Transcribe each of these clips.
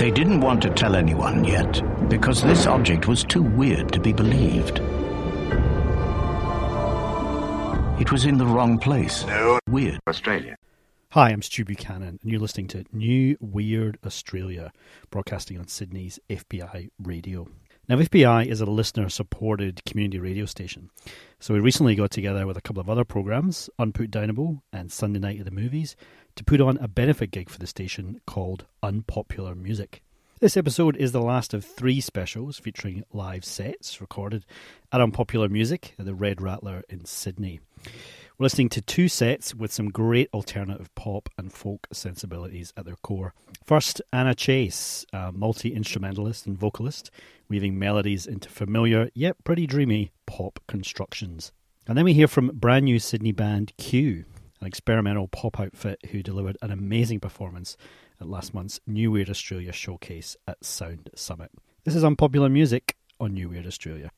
They didn't want to tell anyone yet because this object was too weird to be believed. It was in the wrong place. No. Weird. Australia. Hi, I'm Stu Buchanan, and you're listening to New Weird Australia, broadcasting on Sydney's FBI radio. Now, FBI is a listener supported community radio station. So we recently got together with a couple of other programs, Unput Downable and Sunday Night at the Movies, to put on a benefit gig for the station called Unpopular Music. This episode is the last of three specials featuring live sets recorded at Unpopular Music at the Red Rattler in Sydney. We're listening to two sets with some great alternative pop and folk sensibilities at their core. First, Anna Chase, a multi instrumentalist and vocalist, weaving melodies into familiar yet pretty dreamy pop constructions. And then we hear from brand new Sydney band Q, an experimental pop outfit who delivered an amazing performance at last month's New Weird Australia showcase at Sound Summit. This is Unpopular Music on New Weird Australia.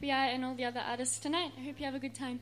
FBI and all the other artists tonight. I hope you have a good time.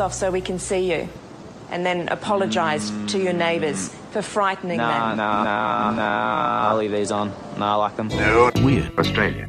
Glasses off so we can see you? And then apologise to your neighbours for frightening Nah, them. nah, nah, nah. I'll leave these on. Nah, I like them. Weird. Australia.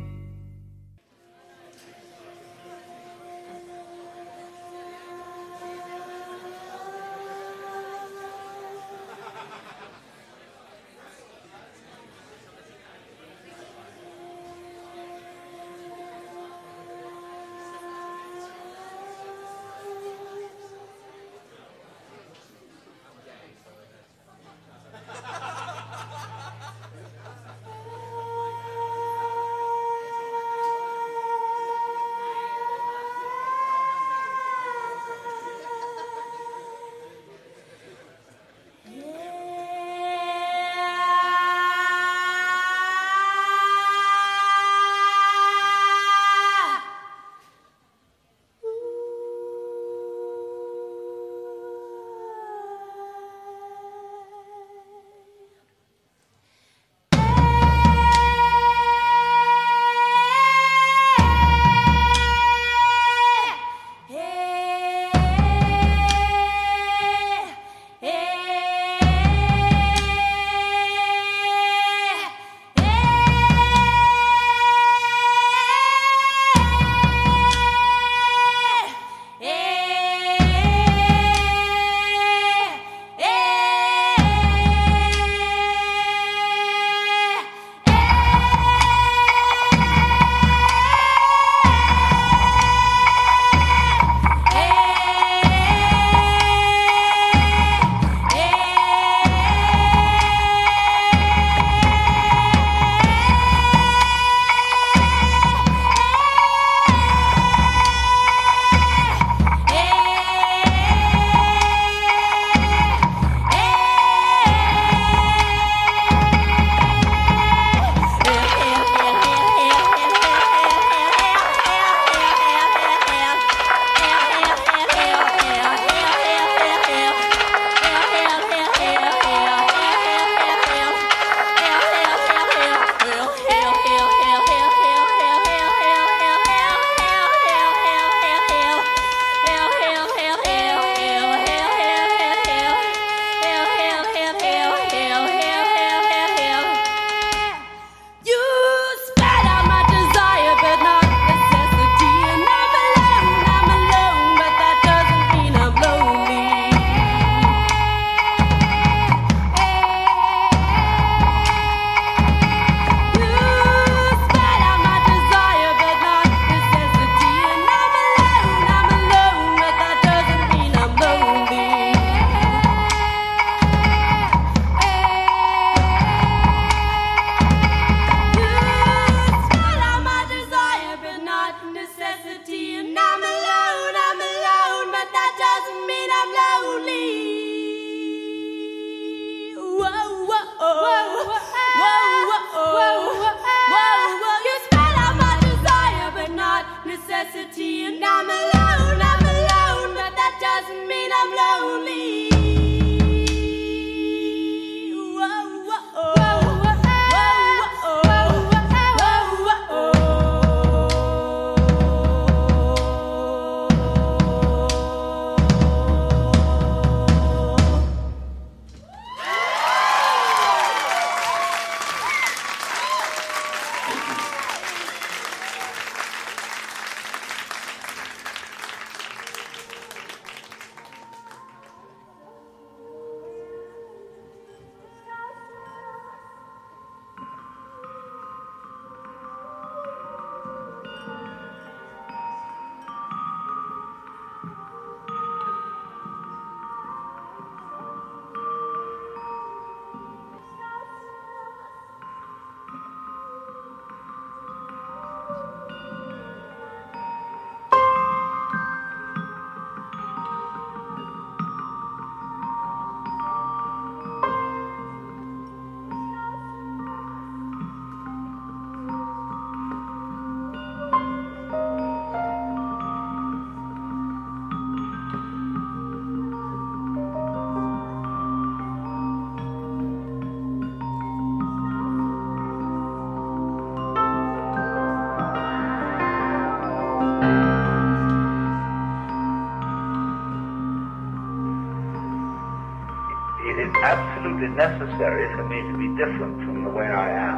It is absolutely necessary for me to be different from the way I am.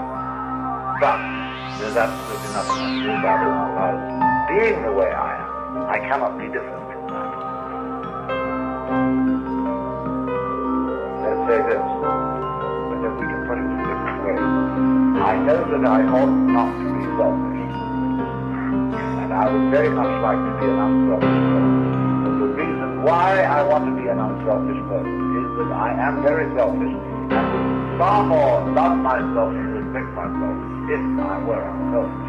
But there's absolutely nothing I can do about it being the way I am, I cannot be different from that. Let's say this, but then we can put it in a different ways. I know that I ought not to be selfish, and I would very much like to be an unselfish person. Why I want to be an unselfish person is that I am very selfish and would far more love myself and respect myself if I were unselfish.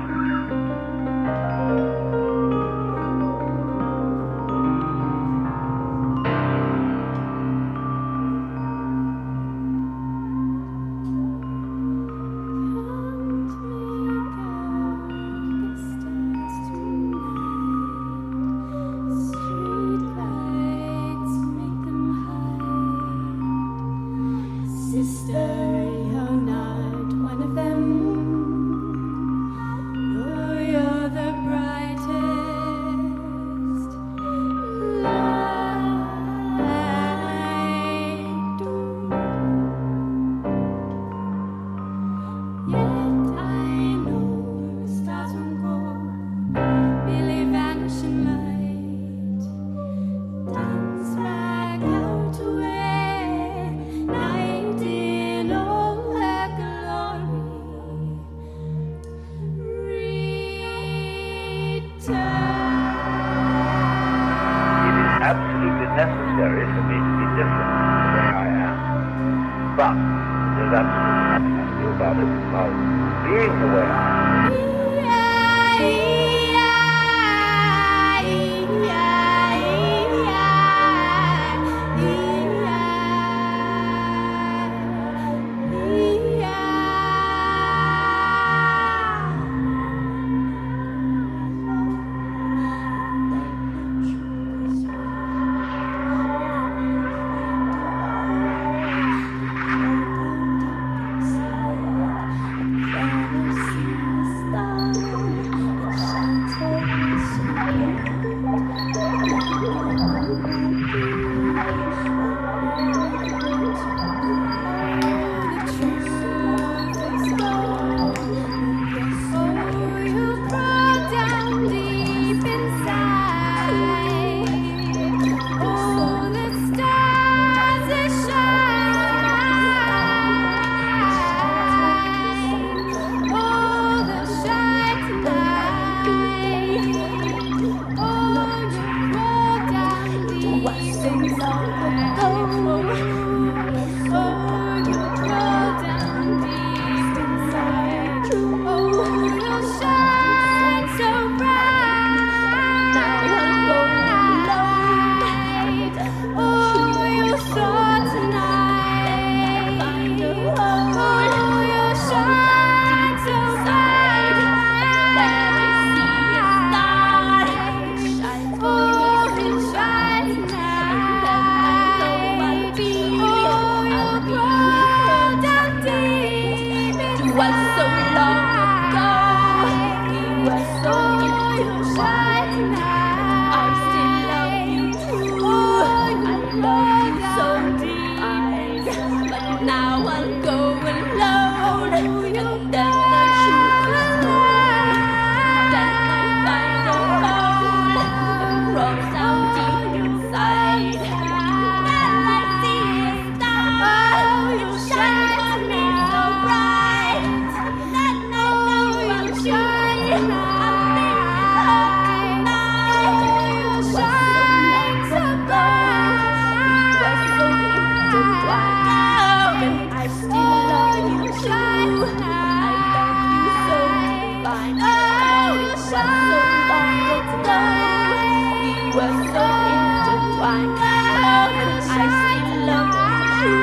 So intertwined. I still love you.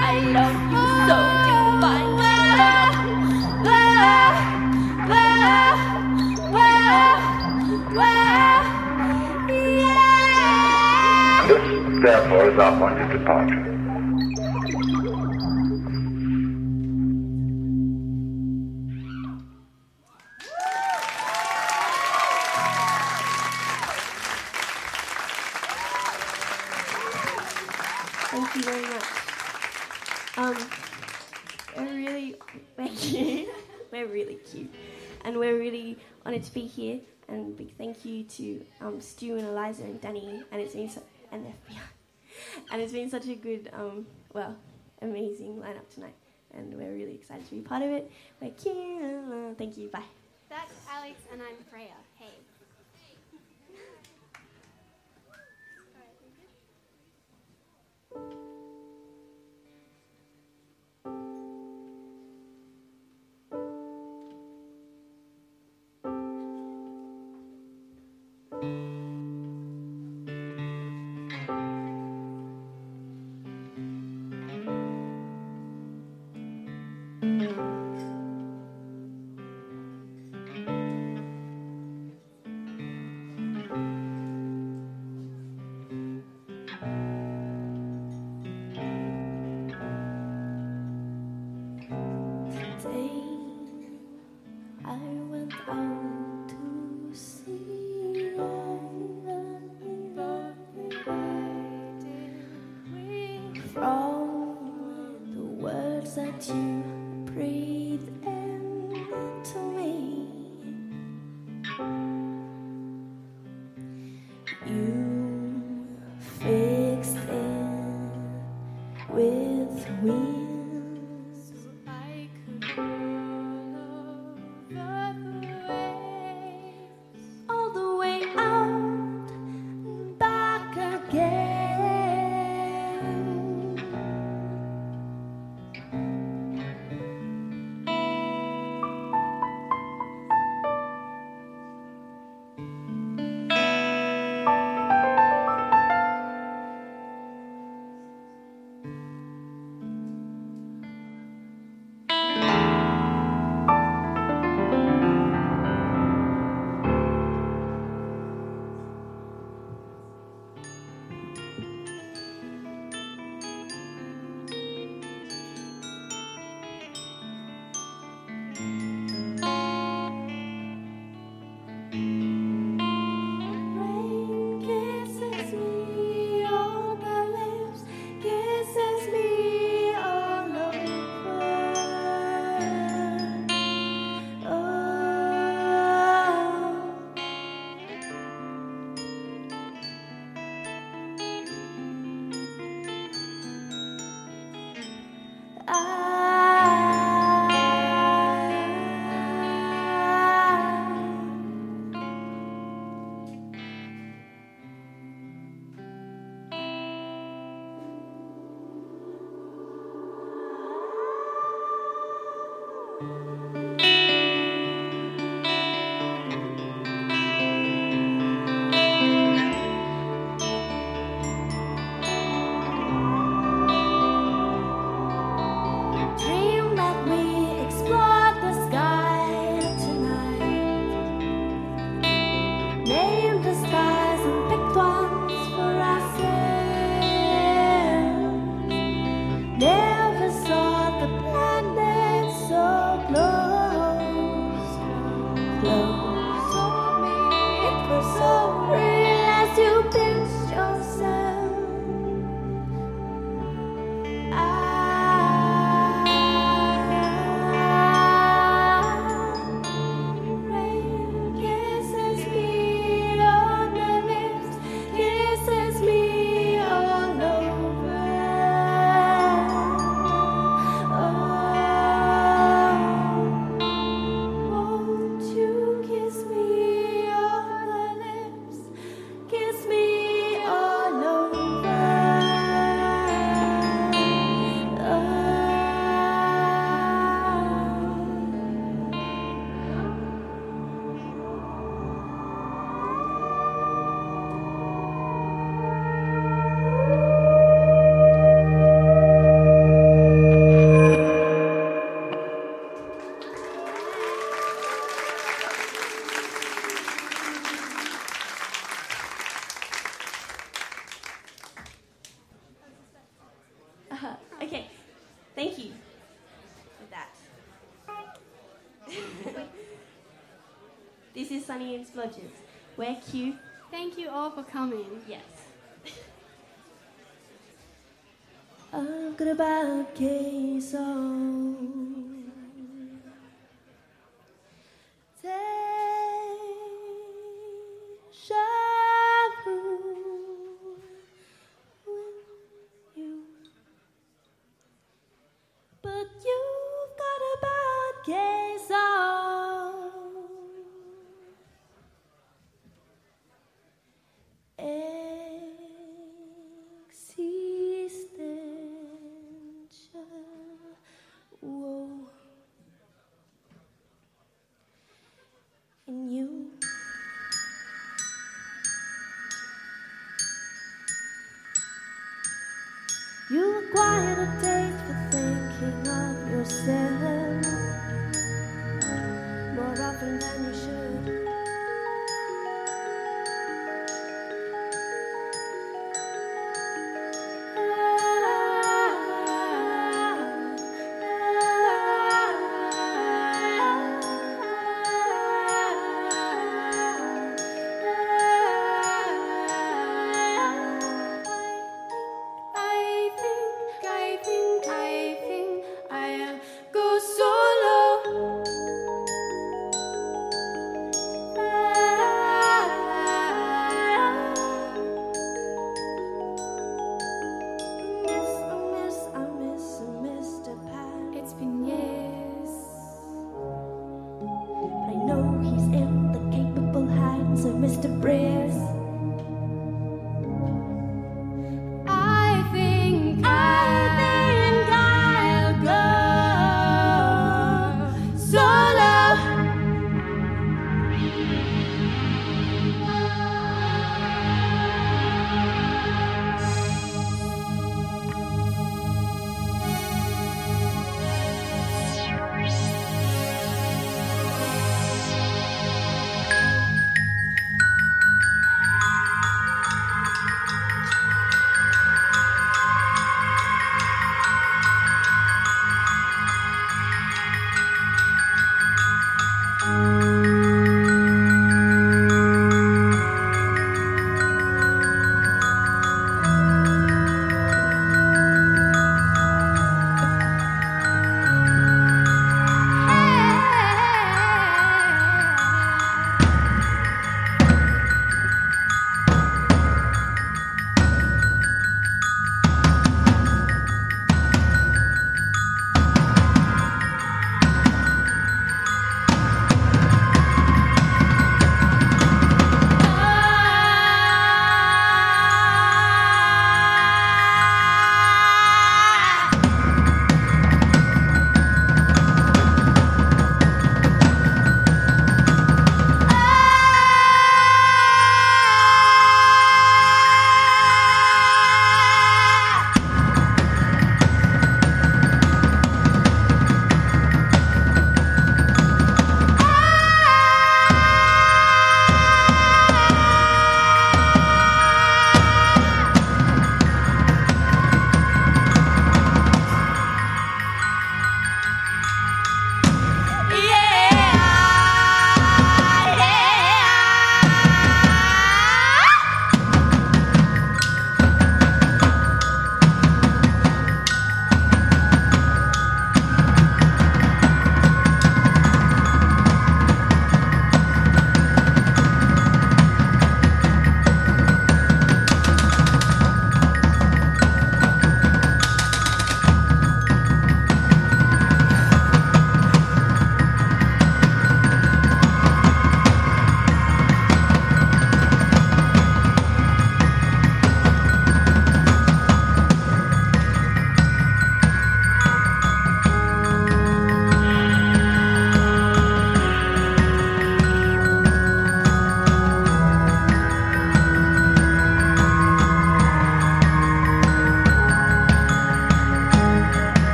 I love you so divine. this therefore is our point of departure. Really cute. And we're really honoured to be here. And big thank you to um, Stu and Eliza and Danny and it's been so, and FBI. And it's been such a good, um, well, amazing lineup tonight. And we're really excited to be part of it. We're. Thank you. Bye. That's Alex, and I'm Freya. Sunny and Splodges. We're cute. Thank you all for coming. Yes.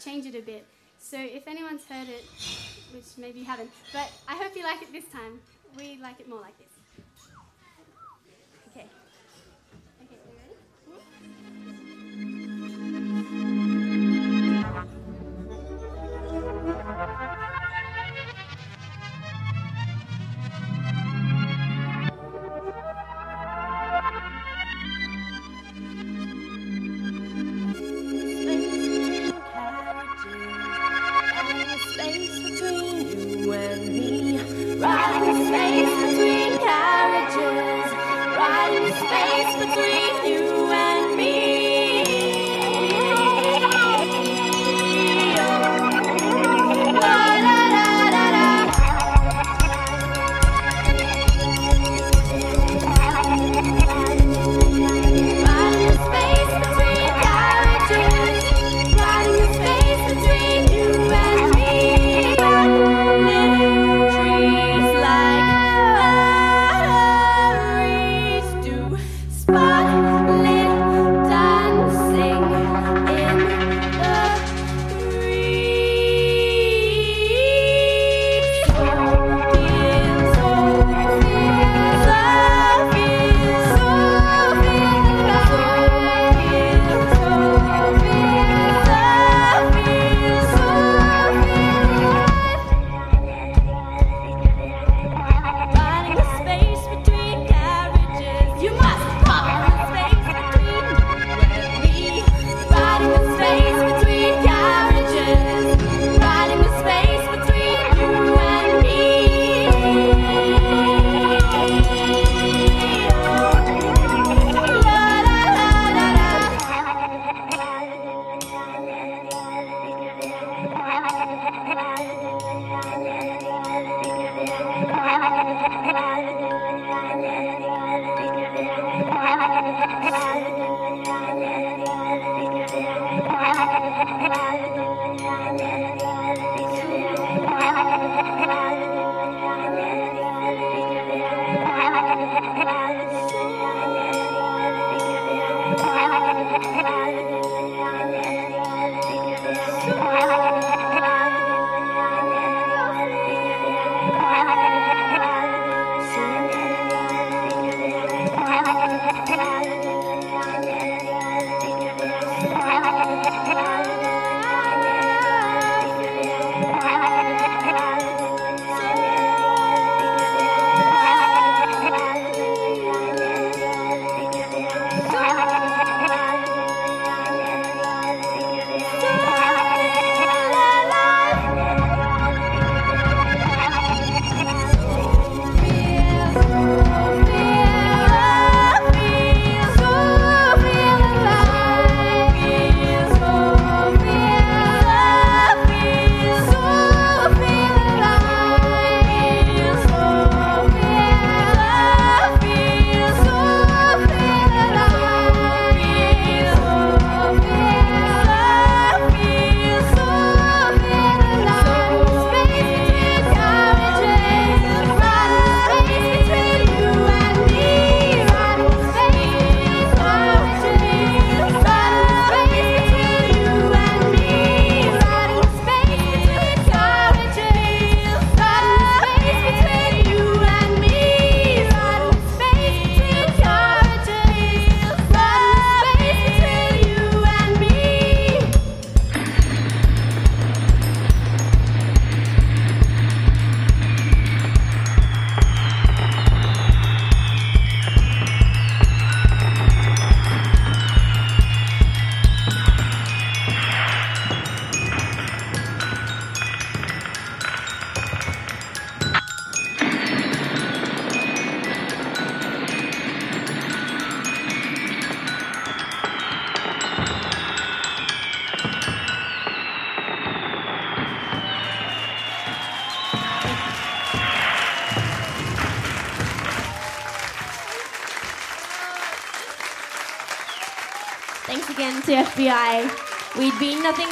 Change it a bit. So if anyone's heard it, which maybe you haven't, but I hope you like it this time. We like it more like this. Okay. Okay, you ready? Space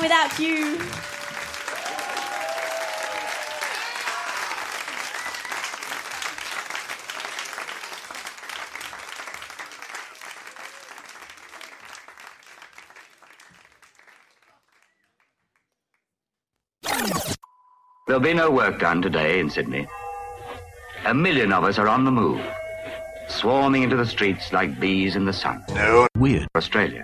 without you. There'll be no work done today in Sydney. A million of us are on the move, swarming into the streets like bees in the sun. No. Weird. Australia.